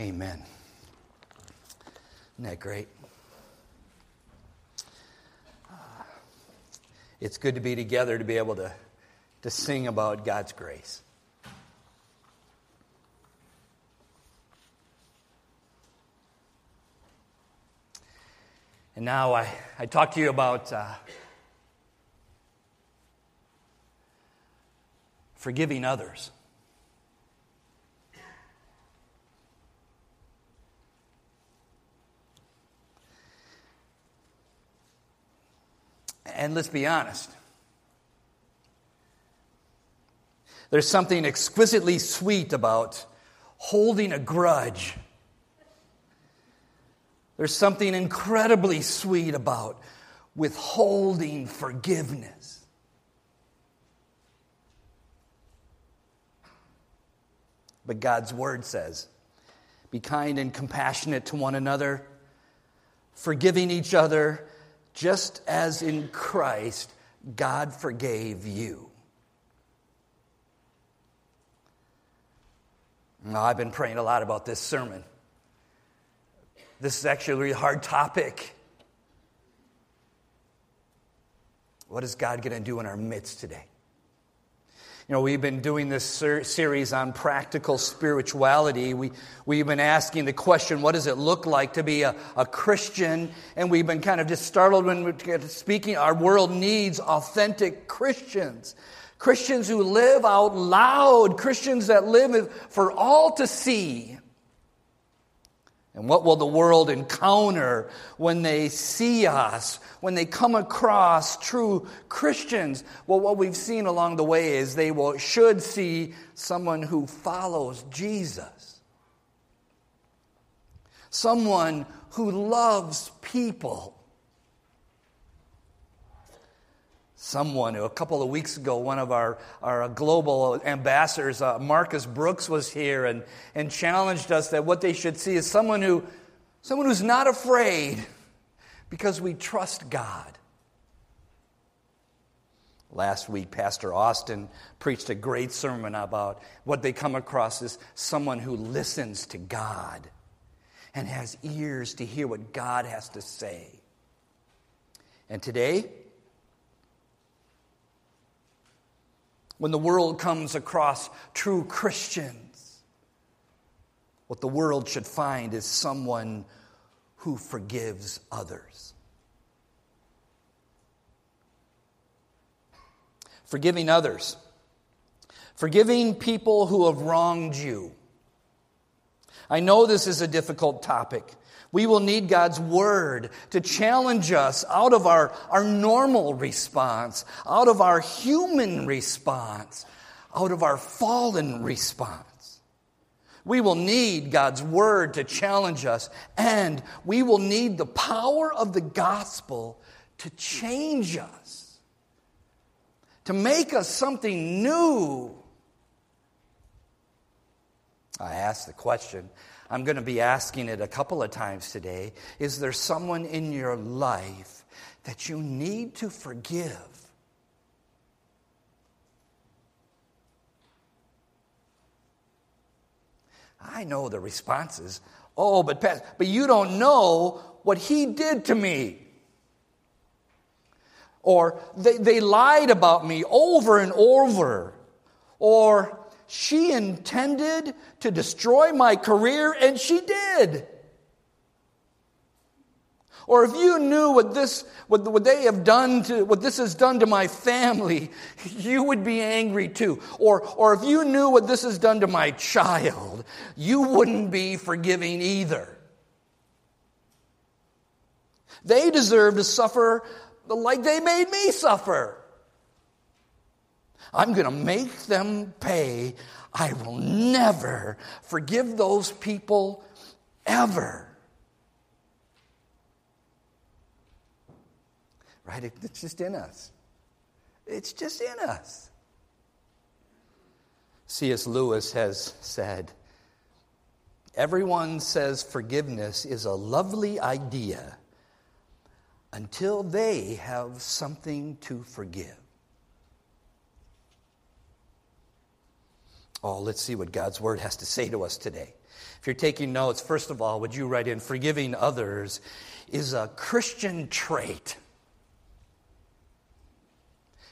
Amen. Isn't that great? It's good to be together to be able to, to sing about God's grace. And now I, I talk to you about uh, forgiving others. And let's be honest. There's something exquisitely sweet about holding a grudge there's something incredibly sweet about withholding forgiveness. But God's word says, be kind and compassionate to one another, forgiving each other, just as in Christ God forgave you. Now, I've been praying a lot about this sermon. This is actually a really hard topic. What is God going to do in our midst today? You know, we've been doing this ser- series on practical spirituality. We, we've been asking the question, what does it look like to be a, a Christian? And we've been kind of just startled when we're speaking. Our world needs authentic Christians. Christians who live out loud, Christians that live for all to see. And what will the world encounter when they see us, when they come across true Christians? Well, what we've seen along the way is they will, should see someone who follows Jesus, someone who loves people someone. Who a couple of weeks ago one of our, our global ambassadors uh, marcus brooks was here and, and challenged us that what they should see is someone who someone who's not afraid because we trust god. Last week pastor austin preached a great sermon about what they come across as someone who listens to god and has ears to hear what god has to say. And today when the world comes across true Christians, what the world should find is someone who forgives others. Forgiving others. Forgiving people who have wronged you. I know this is a difficult topic. We will need God's word to challenge us out of our, our normal response, out of our human response, out of our fallen response. We will need God's word to challenge us, and we will need the power of the gospel to change us, to make us something new. I ask the question I'm going to be asking it a couple of times today. Is there someone in your life that you need to forgive? I know the responses. Oh, but but you don't know what he did to me. Or they, they lied about me over and over. Or she intended to destroy my career, and she did. Or if you knew what this, what, what they have done to, what this has done to my family, you would be angry too. Or, or if you knew what this has done to my child, you wouldn't be forgiving either. They deserve to suffer like they made me suffer. I'm going to make them pay. I will never forgive those people ever. Right? It's just in us. It's just in us. C.S. Lewis has said, Everyone says forgiveness is a lovely idea until they have something to forgive. Oh, let's see what God's word has to say to us today. If you're taking notes, first of all, would you write in forgiving others is a Christian trait.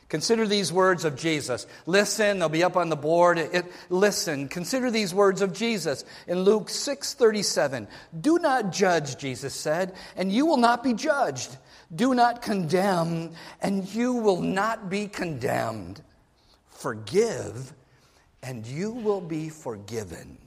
Consider these words of Jesus. Listen, they'll be up on the board. It, listen, consider these words of Jesus in Luke 6:37. Do not judge, Jesus said, and you will not be judged. Do not condemn, and you will not be condemned. Forgive, and you will be forgiven.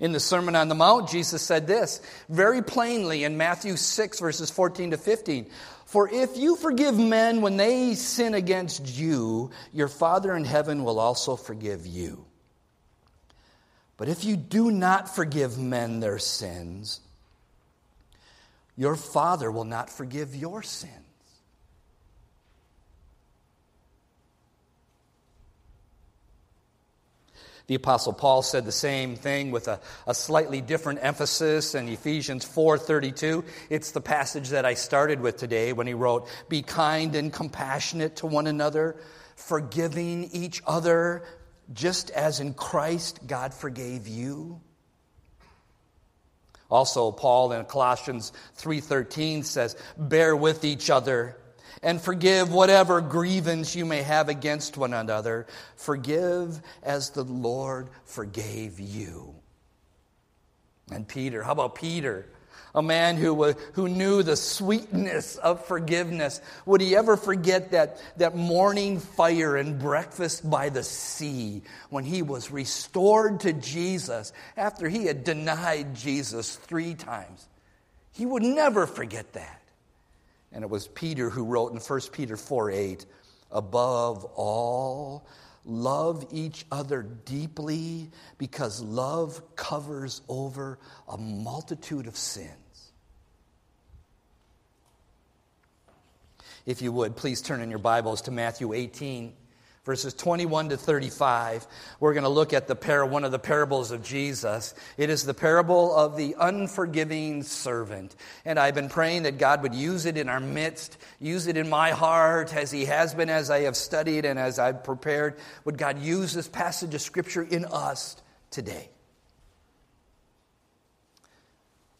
In the Sermon on the Mount, Jesus said this very plainly in Matthew 6, verses 14 to 15. For if you forgive men when they sin against you, your Father in heaven will also forgive you. But if you do not forgive men their sins, your Father will not forgive your sins. The Apostle Paul said the same thing with a, a slightly different emphasis in Ephesians 4:32. It's the passage that I started with today when he wrote, Be kind and compassionate to one another, forgiving each other, just as in Christ God forgave you. Also, Paul in Colossians 3:13 says, Bear with each other and forgive whatever grievance you may have against one another. Forgive as the Lord forgave you. And Peter, how about Peter? A man who, who knew the sweetness of forgiveness. Would he ever forget that, that morning fire and breakfast by the sea when he was restored to Jesus after he had denied Jesus three times? He would never forget that. And it was Peter who wrote in 1 Peter 4 8, above all, love each other deeply because love covers over a multitude of sins. If you would, please turn in your Bibles to Matthew 18 verses 21 to 35, we're going to look at the par- one of the parables of Jesus. It is the parable of the unforgiving servant. And I've been praying that God would use it in our midst, use it in my heart as He has been as I have studied and as I've prepared. Would God use this passage of Scripture in us today?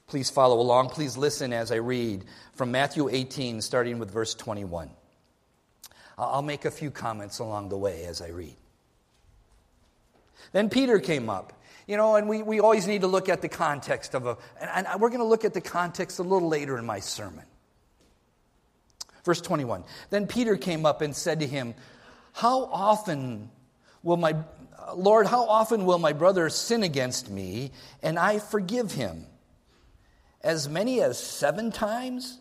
Please follow along. Please listen as I read from Matthew 18, starting with verse 21. I'll make a few comments along the way as I read. Then Peter came up. You know, and we, we always need to look at the context of a, and, and we're going to look at the context a little later in my sermon. Verse 21. Then Peter came up and said to him, How often will my, Lord, how often will my brother sin against me and I forgive him? As many as seven times?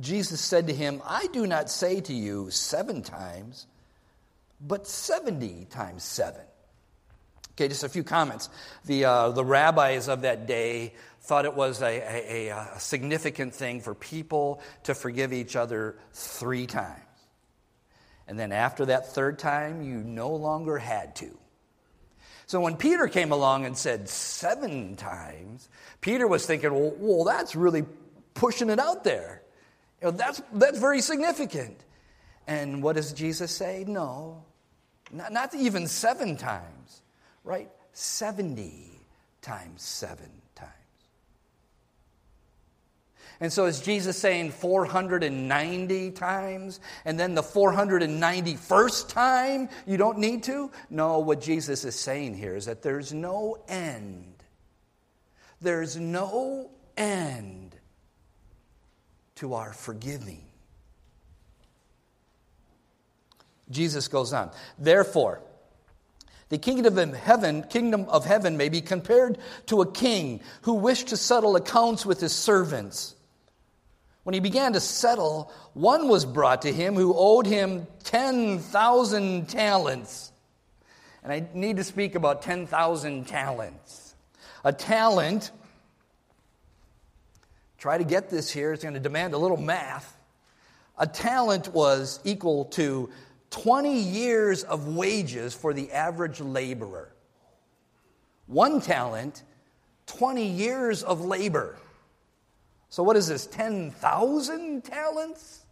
Jesus said to him, I do not say to you seven times, but 70 times seven. Okay, just a few comments. The, uh, the rabbis of that day thought it was a, a, a significant thing for people to forgive each other three times. And then after that third time, you no longer had to. So when Peter came along and said seven times, Peter was thinking, well, well that's really pushing it out there. You know, that's, that's very significant. And what does Jesus say? No, not, not even seven times, right? 70 times seven times. And so is Jesus saying 490 times and then the 491st time you don't need to? No, what Jesus is saying here is that there's no end. There's no end to our forgiving. Jesus goes on. Therefore, the kingdom of heaven, kingdom of heaven may be compared to a king who wished to settle accounts with his servants. When he began to settle, one was brought to him who owed him 10,000 talents. And I need to speak about 10,000 talents. A talent Try to get this here. It's going to demand a little math. A talent was equal to 20 years of wages for the average laborer. One talent, 20 years of labor. So, what is this? 10,000 talents?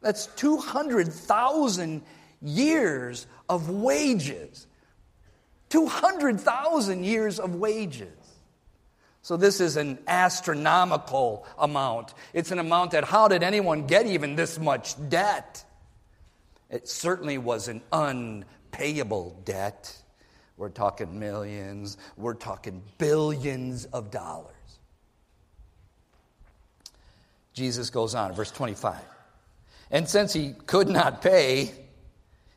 That's 200,000 years of wages. 200,000 years of wages. So this is an astronomical amount. It's an amount that how did anyone get even this much debt? It certainly was an unpayable debt. We're talking millions, we're talking billions of dollars. Jesus goes on, verse 25. And since he could not pay,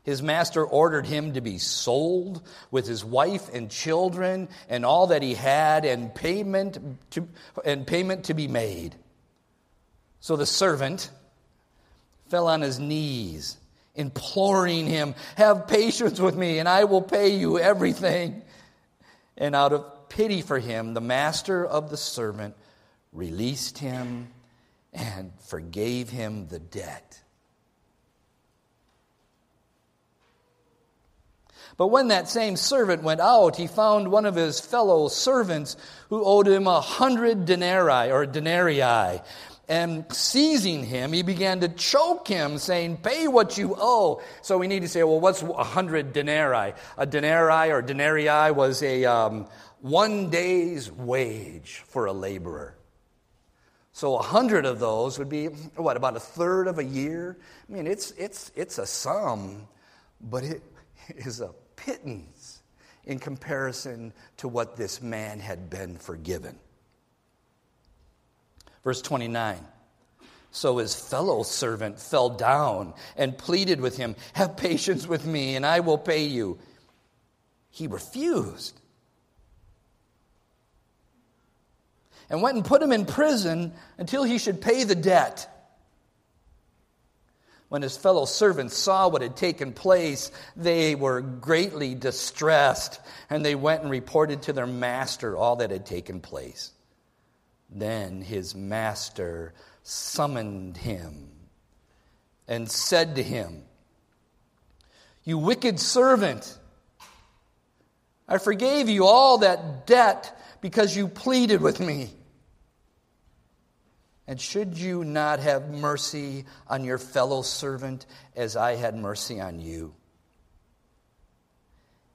his master ordered him to be sold with his wife and children and all that he had and payment to, and payment to be made. So the servant fell on his knees, imploring him, Have patience with me, and I will pay you everything. And out of pity for him, the master of the servant released him and forgave him the debt. But when that same servant went out, he found one of his fellow servants who owed him a hundred denarii or denarii. And seizing him, he began to choke him, saying, Pay what you owe. So we need to say, well, what's a hundred denarii? A denarii or denarii was a um, one day's wage for a laborer. So a hundred of those would be what about a third of a year? I mean, it's it's it's a sum, but it is a pittance in comparison to what this man had been forgiven. Verse 29. So his fellow servant fell down and pleaded with him, Have patience with me, and I will pay you. He refused. and went and put him in prison until he should pay the debt. When his fellow servants saw what had taken place, they were greatly distressed, and they went and reported to their master all that had taken place. Then his master summoned him and said to him, You wicked servant, I forgave you all that debt because you pleaded with me. And should you not have mercy on your fellow servant as I had mercy on you?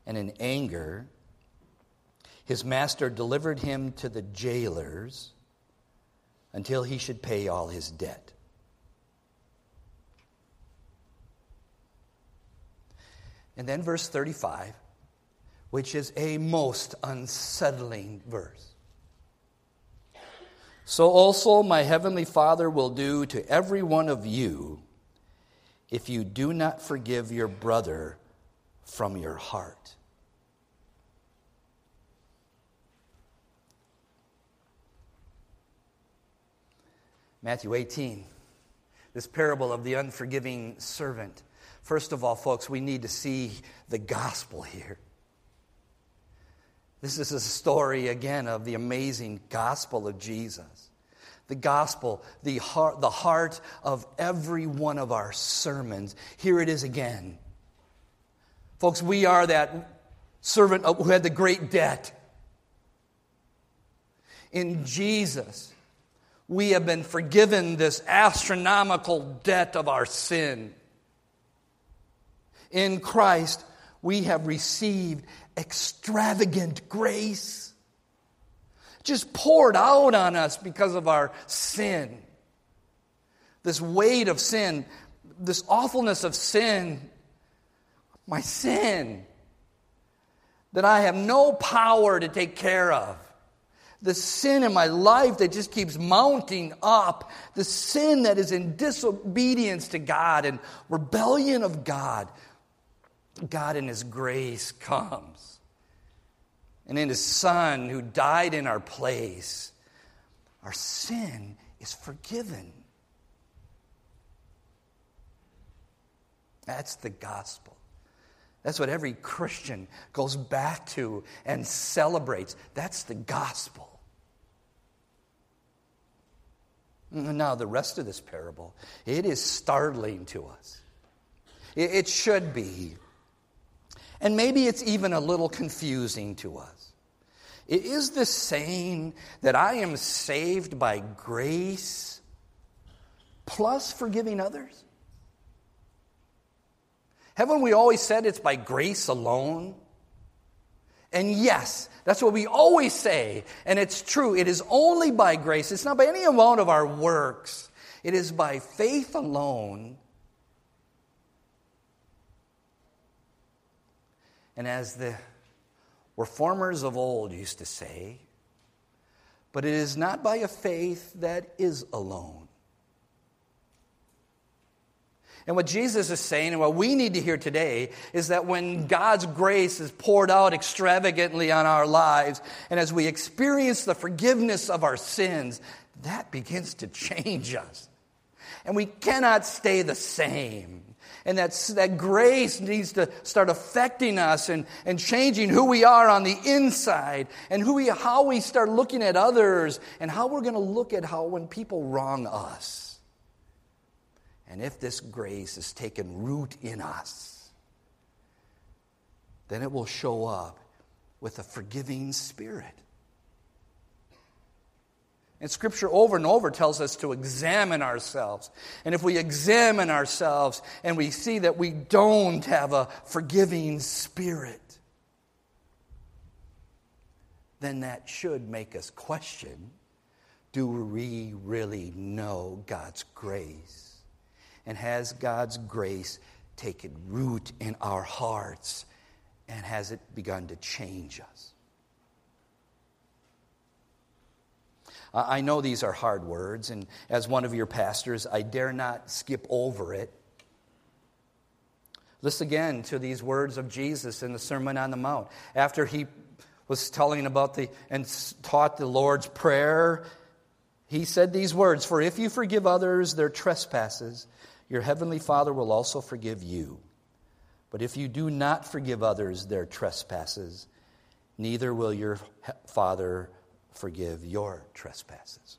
And in anger, his master delivered him to the jailers until he should pay all his debt. And then verse 35, which is a most unsettling verse. So also my heavenly Father will do to every one of you if you do not forgive your brother from your heart. Matthew 18, this parable of the unforgiving servant. First of all, folks, we need to see the gospel here. This is a story, again, of the amazing gospel of Jesus. The gospel, the heart, the heart of every one of our sermons. Here it is again. Folks, we are that servant who had the great debt. In Jesus, we have been forgiven this astronomical debt of our sin. In Christ, we have received extravagant grace just poured out on us because of our sin. This weight of sin, this awfulness of sin, my sin that I have no power to take care of. The sin in my life that just keeps mounting up. The sin that is in disobedience to God and rebellion of God. God in His grace comes. And in His Son who died in our place, our sin is forgiven. That's the gospel. That's what every Christian goes back to and celebrates. That's the gospel. Now, the rest of this parable, it is startling to us. It should be. And maybe it's even a little confusing to us. Is this saying that I am saved by grace plus forgiving others? Haven't we always said it's by grace alone? And yes, that's what we always say. And it's true. It is only by grace. It's not by any amount of our works. It is by faith alone. And as the reformers of old used to say, but it is not by a faith that is alone. And what Jesus is saying, and what we need to hear today, is that when God's grace is poured out extravagantly on our lives, and as we experience the forgiveness of our sins, that begins to change us. And we cannot stay the same. And that, that grace needs to start affecting us and, and changing who we are on the inside and who we, how we start looking at others and how we're going to look at how when people wrong us. And if this grace is taken root in us, then it will show up with a forgiving spirit. And Scripture over and over tells us to examine ourselves. And if we examine ourselves and we see that we don't have a forgiving spirit, then that should make us question do we really know God's grace? And has God's grace taken root in our hearts? And has it begun to change us? I know these are hard words, and as one of your pastors, I dare not skip over it. Listen again to these words of Jesus in the Sermon on the Mount. After he was telling about the and taught the Lord's Prayer, he said these words For if you forgive others their trespasses, your heavenly Father will also forgive you. But if you do not forgive others their trespasses, neither will your Father forgive your trespasses.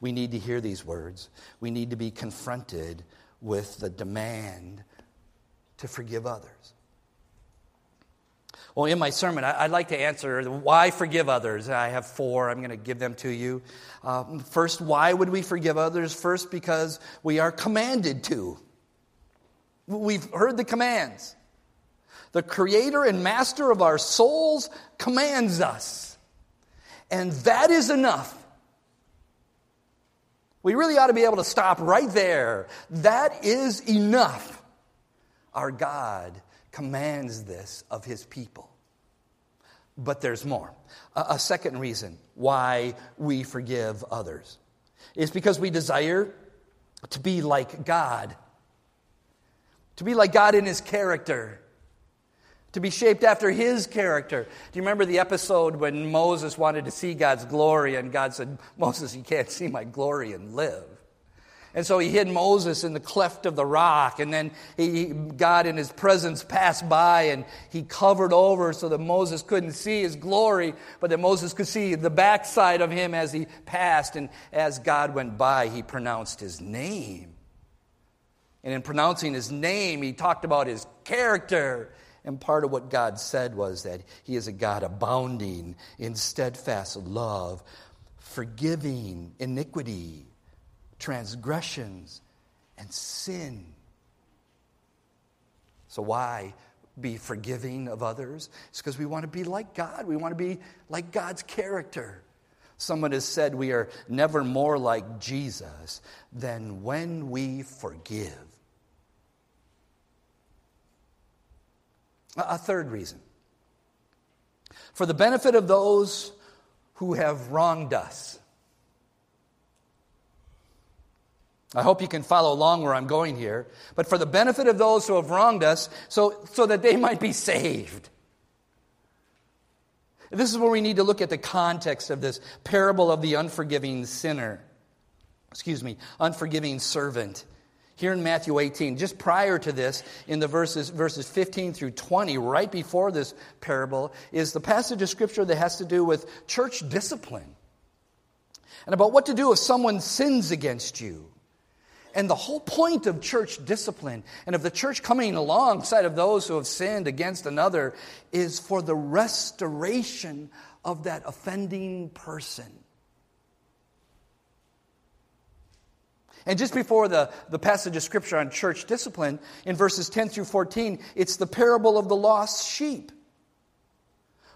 We need to hear these words. We need to be confronted with the demand to forgive others. Well, in my sermon, I'd like to answer why forgive others. I have four. I'm going to give them to you. Um, first, why would we forgive others? First, because we are commanded to. We've heard the commands. The creator and master of our souls commands us. And that is enough. We really ought to be able to stop right there. That is enough. Our God commands this of his people. But there's more. A, second reason why we forgive others is because we desire to be like God, to be like God in his character, to be shaped after his character. Do you remember the episode when Moses wanted to see God's glory and God said, Moses, you can't see my glory and live? And so he hid Moses in the cleft of the rock, and then he, God in his presence passed by and he covered over so that Moses couldn't see his glory, but that Moses could see the backside of him as he passed. And as God went by, he pronounced his name. And in pronouncing his name, he talked about his character. And part of what God said was that he is a God abounding in steadfast love, forgiving iniquity transgressions, and sin. So, why be forgiving of others? It's because we want to be like God. We want to be like God's character. Someone has said we are never more like Jesus than when we forgive. A third reason for the benefit of those who have wronged us. I hope you can follow along where I'm going here. But for the benefit of those who have wronged us, so, so that they might be saved. This is where we need to look at the context of this parable of the unforgiving sinner. Excuse me, unforgiving servant. Here in Matthew 18, just prior to this, in the verses, verses 15 through 20, right before this parable, is the passage of scripture that has to do with church discipline and about what to do if someone sins against you. And the whole point of church discipline and of the church coming alongside of those who have sinned against another is for the restoration of that offending person. And just before the, the passage of scripture on church discipline, in verses 10 through 14, it's the parable of the lost sheep.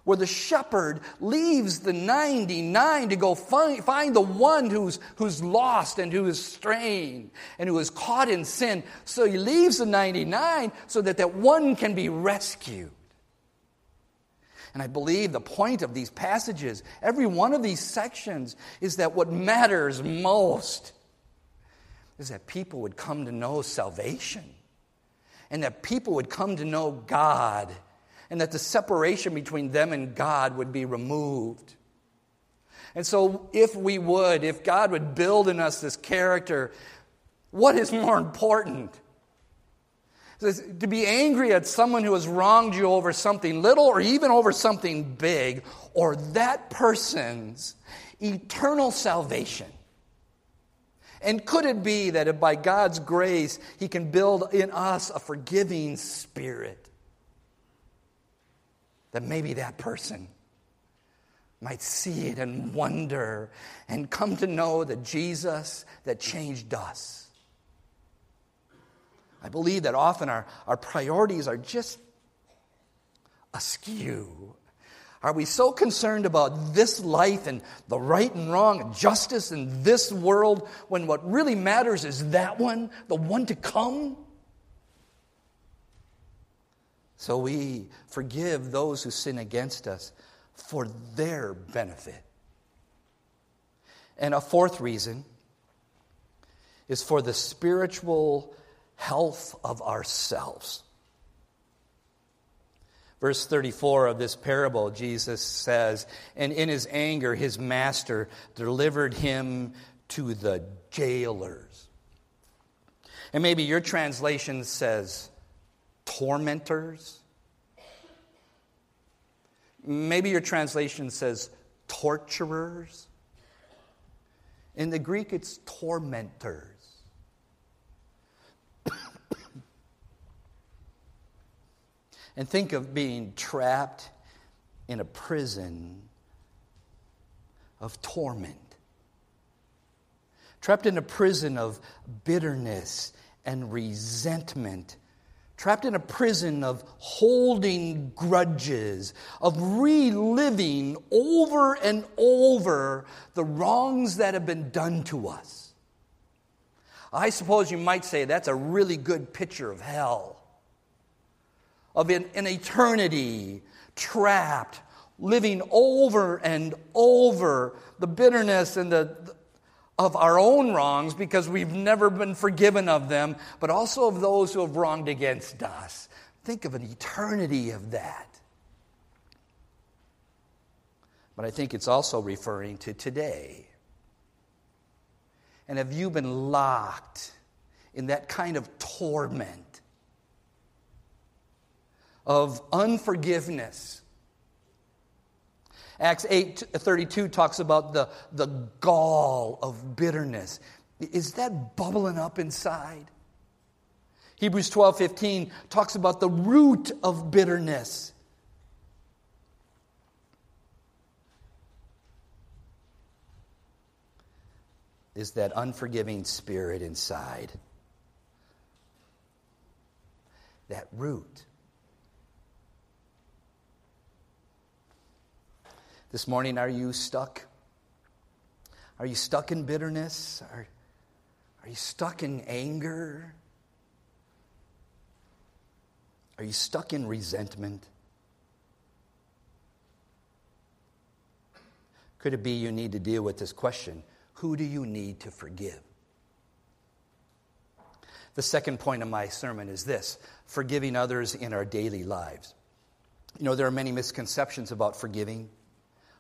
where the shepherd leaves the 99 to go find, find the one who's, who's lost and who is straying and who is caught in sin. So he leaves the 99 so that that one can be rescued. And I believe the point of these passages, every one of these sections, is that what matters most is that people would come to know salvation and that people would come to know God and that the separation between them and God would be removed. And so, if we would, if God would build in us this character, what is more important? To be angry at someone who has wronged you over something little or even over something big, or that person's eternal salvation. And could it be that if by God's grace, He can build in us a forgiving spirit? that maybe that person might see it and wonder and come to know the Jesus that changed us. I believe that often our, our priorities are just askew. Are we so concerned about this life and the right and wrong and justice in this world when what really matters is that one, the one to come? So we forgive those who sin against us for their benefit. And a fourth reason is for the spiritual health of ourselves. Verse 34 of this parable, Jesus says, And in his anger, his master delivered him to the jailers. And maybe your translation says, tormentors. Maybe your translation says torturers. In the Greek, it's tormentors. And think of being trapped in a prison of torment, trapped in a prison of bitterness and resentment. Trapped in a prison of holding grudges, of reliving over and over the wrongs that have been done to us. I suppose you might say that's a really good picture of hell, of an, an eternity trapped, living over and over the bitterness and the, of our own wrongs because we've never been forgiven of them, but also of those who have wronged against us. Think of an eternity of that. But I think it's also referring to today. And have you been locked in that kind of torment of unforgiveness? Acts 8 32 talks about the, the gall of bitterness. Is that bubbling up inside? Hebrews 12 15 talks about the root of bitterness. Is that unforgiving spirit inside? That root. This morning, are you stuck? Are you stuck in bitterness? Are, are you stuck in anger? Are you stuck in resentment? Could it be you need to deal with this question Who do you need to forgive? The second point of my sermon is this forgiving others in our daily lives. You know, there are many misconceptions about forgiving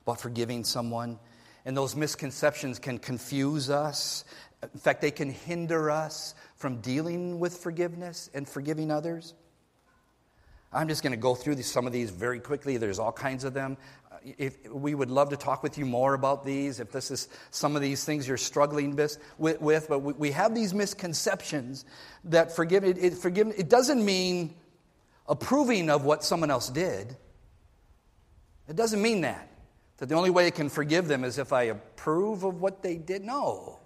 about forgiving someone. And those misconceptions can confuse us. In fact, they can hinder us from dealing with forgiveness and forgiving others. I'm just going to go through some of these very quickly. There's all kinds of them. If, we would love to talk with you more about these, if this is some of these things you're struggling with, with but we, we have these misconceptions that forgiveness, it, forgiveness, it doesn't mean approving of what someone else did. It doesn't mean that. That the only way I can forgive them is if I approve of what they did? No.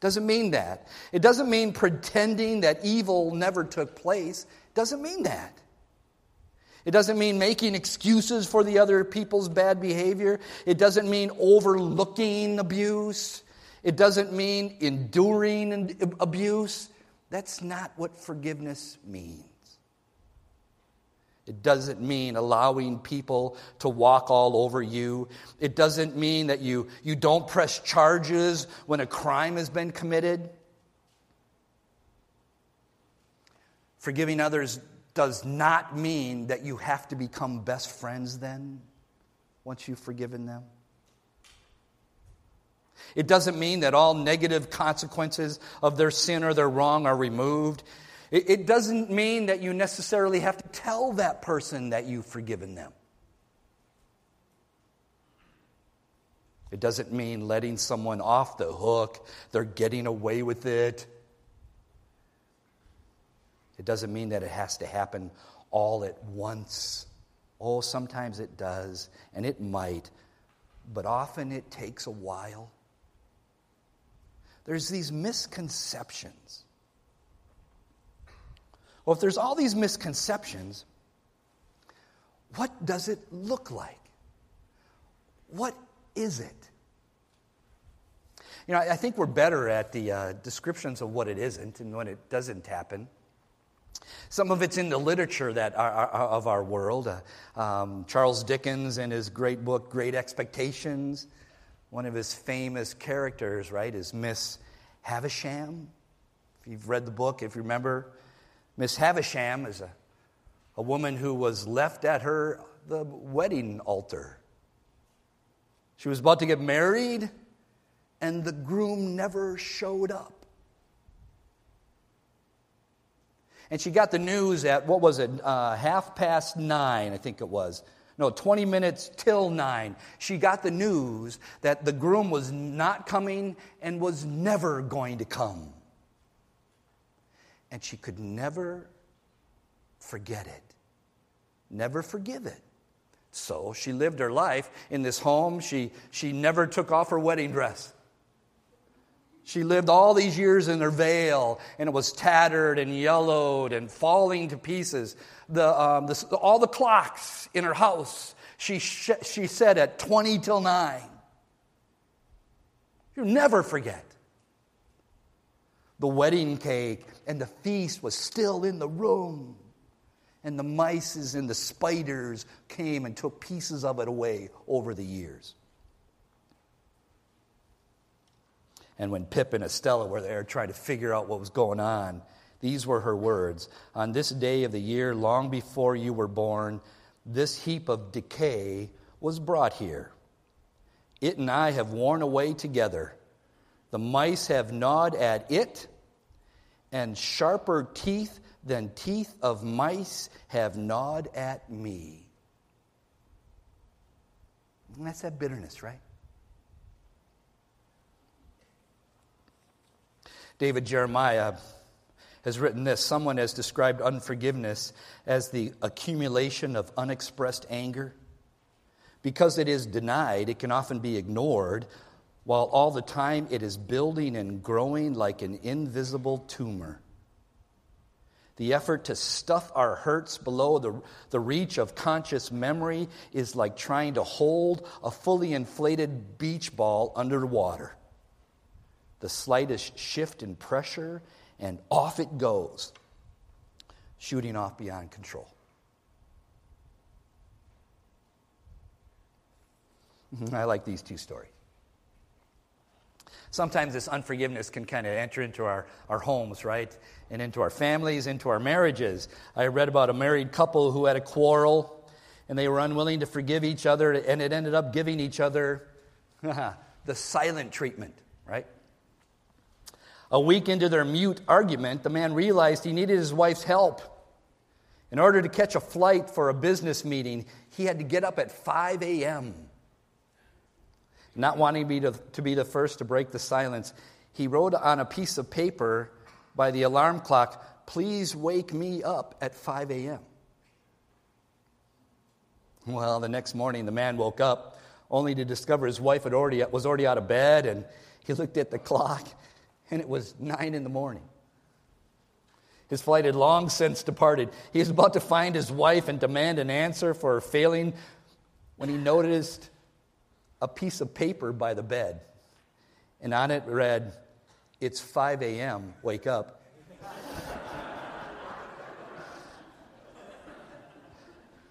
Doesn't mean that. It doesn't mean pretending that evil never took place. Doesn't mean that. It doesn't mean making excuses for the other people's bad behavior. It doesn't mean overlooking abuse. It doesn't mean enduring abuse. That's not what forgiveness means. It doesn't mean allowing people to walk all over you. It doesn't mean that you, you don't press charges when a crime has been committed. Forgiving others does not mean that you have to become best friends then, once you've forgiven them. It doesn't mean that all negative consequences of their sin or their wrong are removed. It, doesn't mean that you necessarily have to tell that person that you've forgiven them. It doesn't mean letting someone off the hook, they're getting away with it. It doesn't mean that it has to happen all at once. Oh, sometimes it does, and it might, but often it takes a while. There's these misconceptions. Well, if there's all these misconceptions, what does it look like? What is it? You know, I think we're better at the uh, descriptions of what it isn't and when it doesn't happen. Some of it's in the literature that are, are, of our world. Uh, um, Charles Dickens, in his great book, Great Expectations, one of his famous characters, right, is Miss Havisham. If you've read the book, if you remember, Miss Havisham is a, a woman who was left at her the wedding altar. She was about to get married, and the groom never showed up. And she got the news at, what was it, uh, half past nine, I think it was. No, 20 minutes till nine. She got the news that the groom was not coming and was never going to come. And she could never forget it, never forgive it. So she lived her life in this home. She, she never took off her wedding dress. She lived all these years in her veil, and it was tattered and yellowed and falling to pieces. The, um, the, all the clocks in her house, she, sh- she said at 20 till 9. You'll never forget. The wedding cake and the feast was still in the room. And the mice and the spiders came and took pieces of it away over the years. And when Pip and Estella were there trying to figure out what was going on, these were her words On this day of the year, long before you were born, this heap of decay was brought here. It and I have worn away together. The mice have gnawed at it, and sharper teeth than teeth of mice have gnawed at me. And that's that bitterness, right? David Jeremiah has written this Someone has described unforgiveness as the accumulation of unexpressed anger. Because it is denied, it can often be ignored, while all the time it is building and growing like an invisible tumor. The effort to stuff our hurts below the, the reach of conscious memory is like trying to hold a fully inflated beach ball underwater the slightest shift in pressure, and off it goes, shooting off beyond control. Mm-hmm. I like these two stories. Sometimes this unforgiveness can kind of enter into our, our homes, right? And into our families, into our marriages. I read about a married couple who had a quarrel and they were unwilling to forgive each other, and it ended up giving each other the silent treatment, right? A week into their mute argument, the man realized he needed his wife's help. In order to catch a flight for a business meeting, he had to get up at 5 a.m. Not wanting to be, to, to be the first to break the silence, he wrote on a piece of paper by the alarm clock, Please wake me up at 5 a.m. Well, the next morning, the man woke up only to discover his wife had already, was already out of bed, and he looked at the clock and it was nine in the morning. His flight had long since departed. He was about to find his wife and demand an answer for her failing when he noticed a piece of paper by the bed. And on it read, It's 5 a.m., wake up.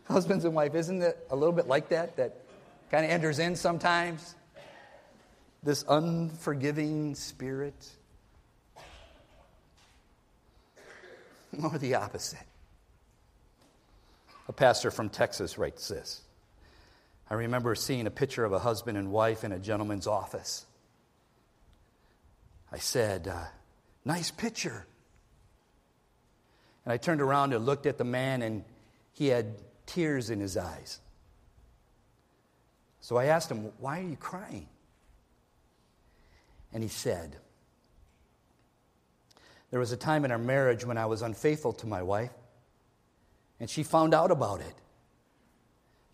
Husbands and wife, isn't it a little bit like that? That kind of enters in sometimes? This unforgiving spirit? Or the opposite? A pastor from Texas writes this I remember seeing a picture of a husband and wife in a gentleman's office. I said, uh, Nice picture. And I turned around and looked at the man, and he had tears in his eyes. So I asked him, Why are you crying? And he said, There was a time in our marriage when I was unfaithful to my wife, and she found out about it.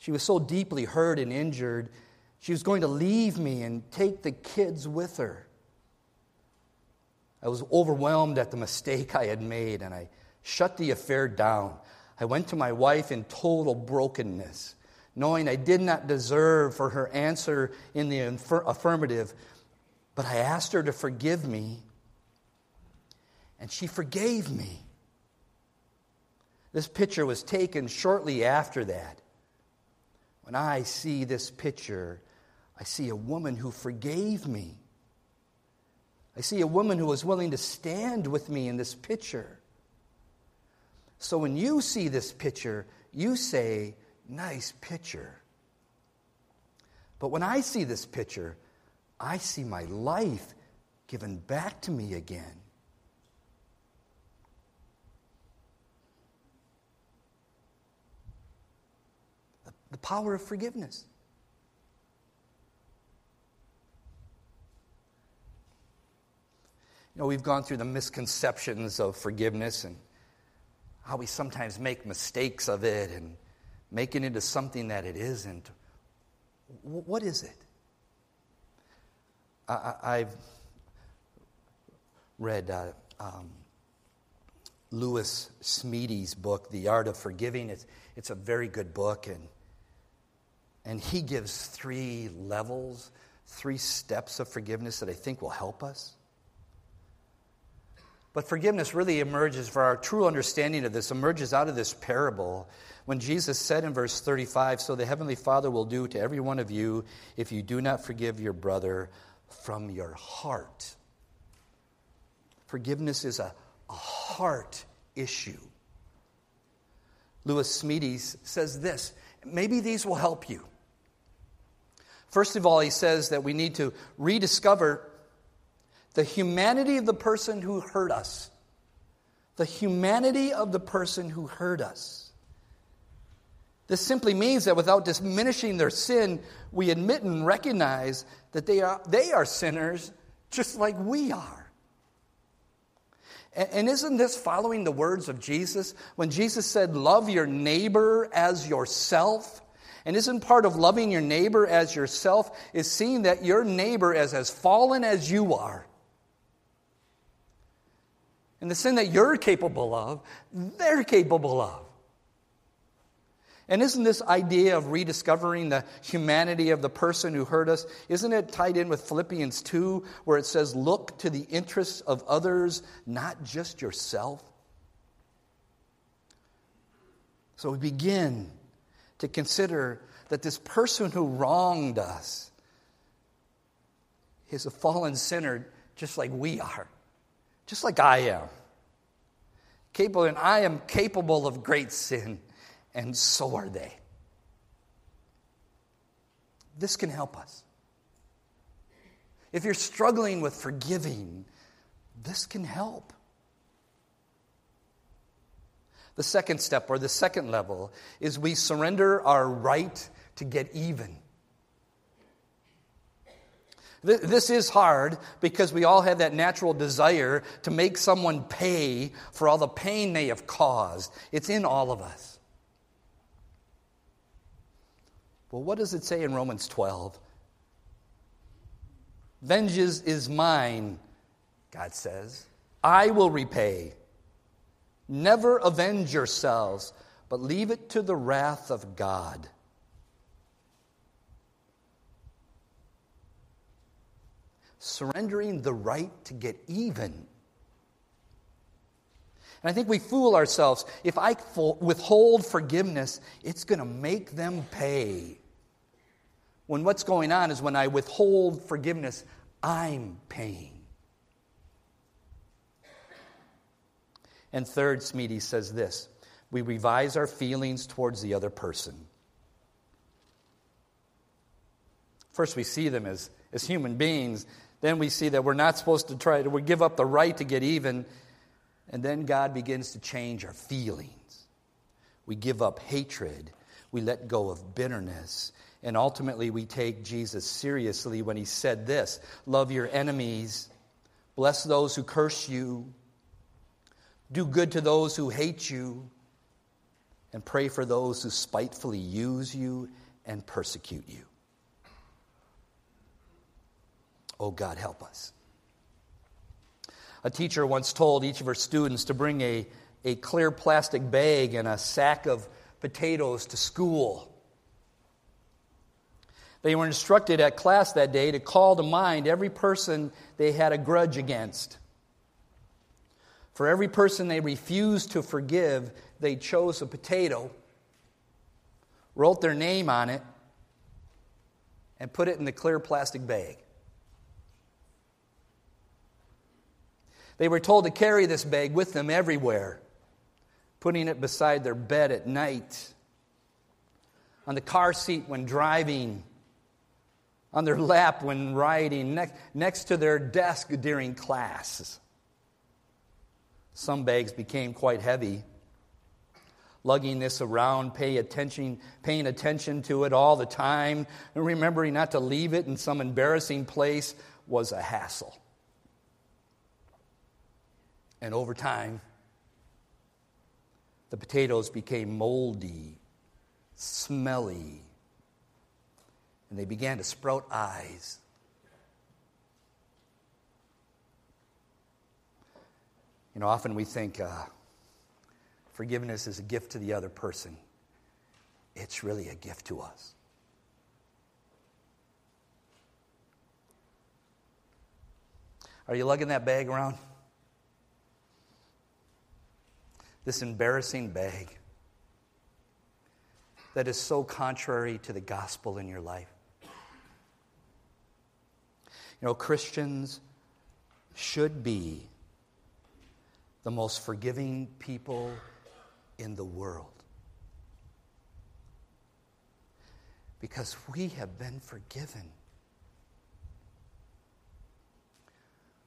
She was so deeply hurt and injured, she was going to leave me and take the kids with her. I was overwhelmed at the mistake I had made, and I shut the affair down. I went to my wife in total brokenness, knowing I did not deserve for her answer in the affirmative, but I asked her to forgive me, and she forgave me. This picture was taken shortly after that. When I see this picture, I see a woman who forgave me. I see a woman who was willing to stand with me in this picture. So when you see this picture, you say, Nice picture. But when I see this picture, I see my life given back to me again. The power of forgiveness. You know, we've gone through the misconceptions of forgiveness and how we sometimes make mistakes of it and make it into something that it isn't. What is it? I, have read uh, um, Lewis Smedes's book, The Art of Forgiving. It's, it's a very good book, and and he gives three levels, three steps of forgiveness that I think will help us. But forgiveness really emerges, for our true understanding of this, emerges out of this parable when Jesus said in verse 35 So the Heavenly Father will do to every one of you if you do not forgive your brother from your heart. Forgiveness is a, a heart issue. Lewis Smedes says this maybe these will help you. First of all, he says that we need to rediscover the humanity of the person who hurt us. The humanity of the person who hurt us. This simply means that without diminishing their sin, we admit and recognize that they are, they are sinners just like we are. And, and isn't this following the words of Jesus? When Jesus said, Love your neighbor as yourself, and isn't part of loving your neighbor as yourself is seeing that your neighbor is as fallen as you are? And the sin that you're capable of, they're capable of. And isn't this idea of rediscovering the humanity of the person who hurt us, isn't it tied in with Philippians 2, where it says, Look to the interests of others, not just yourself? So we begin to consider that this person who wronged us is a fallen sinner just like we are, just like I am. Capable, and I am capable of great sin, and so are they. This can help us. If you're struggling with forgiving, this can help. The second step, or the second level, is we surrender our right to get even. This is hard because we all have that natural desire to make someone pay for all the pain they have caused. It's in all of us. Well, what does it say in Romans 12? Vengeance is mine, God says. I will repay Never avenge yourselves, but leave it to the wrath of God. Surrendering the right to get even. And I think we fool ourselves. If I withhold forgiveness, it's going to make them pay. When what's going on is when I withhold forgiveness, I'm paying. And third, Smedes says this we revise our feelings towards the other person. First, we see them as, as human beings. Then we see that we're not supposed to try to we give up the right to get even. And then God begins to change our feelings. We give up hatred. We let go of bitterness. And ultimately, we take Jesus seriously when he said this Love your enemies, bless those who curse you, do good to those who hate you, and pray for those who spitefully use you and persecute you. Oh, God, help us. A teacher once told each of her students to bring a, a clear plastic bag and a sack of potatoes to school. They were instructed at class that day to call to mind every person they had a grudge against. For every person they refused to forgive, they chose a potato, wrote their name on it, and put it in the clear plastic bag. They were told to carry this bag with them everywhere, putting it beside their bed at night, on the car seat when driving, on their lap when riding, next, next to their desk during class. Some bags became quite heavy. Lugging this around, pay attention, paying attention to it all the time, and remembering not to leave it in some embarrassing place was a hassle. And over time, the potatoes became moldy, smelly, and they began to sprout eyes. You know, often we think uh, forgiveness is a gift to the other person. It's really a gift to us. Are you lugging that bag around? This embarrassing bag that is so contrary to the gospel in your life. You know, Christians should be the most forgiving people in the world. Because we have been forgiven.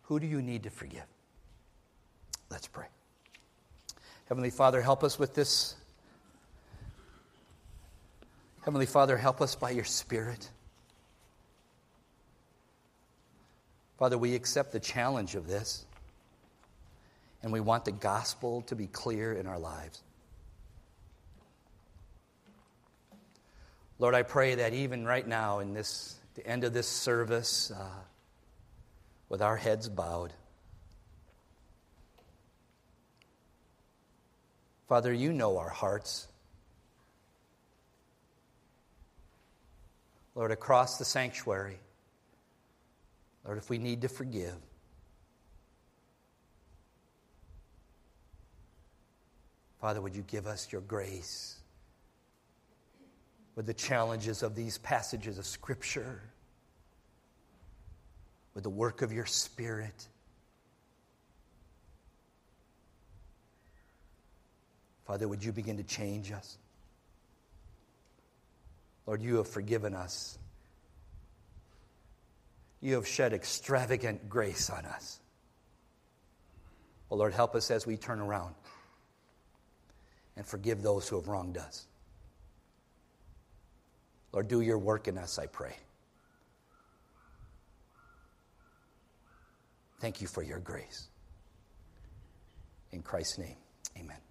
Who do you need to forgive? Let's pray. Heavenly Father, help us with this. Heavenly Father, help us by your Spirit. Father, we accept the challenge of this and we want the gospel to be clear in our lives. Lord, I pray that even right now, in this the end of this service, uh, with our heads bowed, Father, you know our hearts. Lord, across the sanctuary, Lord, if we need to forgive, Father, would you give us your grace with the challenges of these passages of Scripture, with the work of your Spirit? Father, would you begin to change us? Lord, you have forgiven us. You have shed extravagant grace on us. Well, Lord, help us as we turn around and forgive those who have wronged us. Lord, do your work in us, I pray. Thank you for your grace. In Christ's name, amen.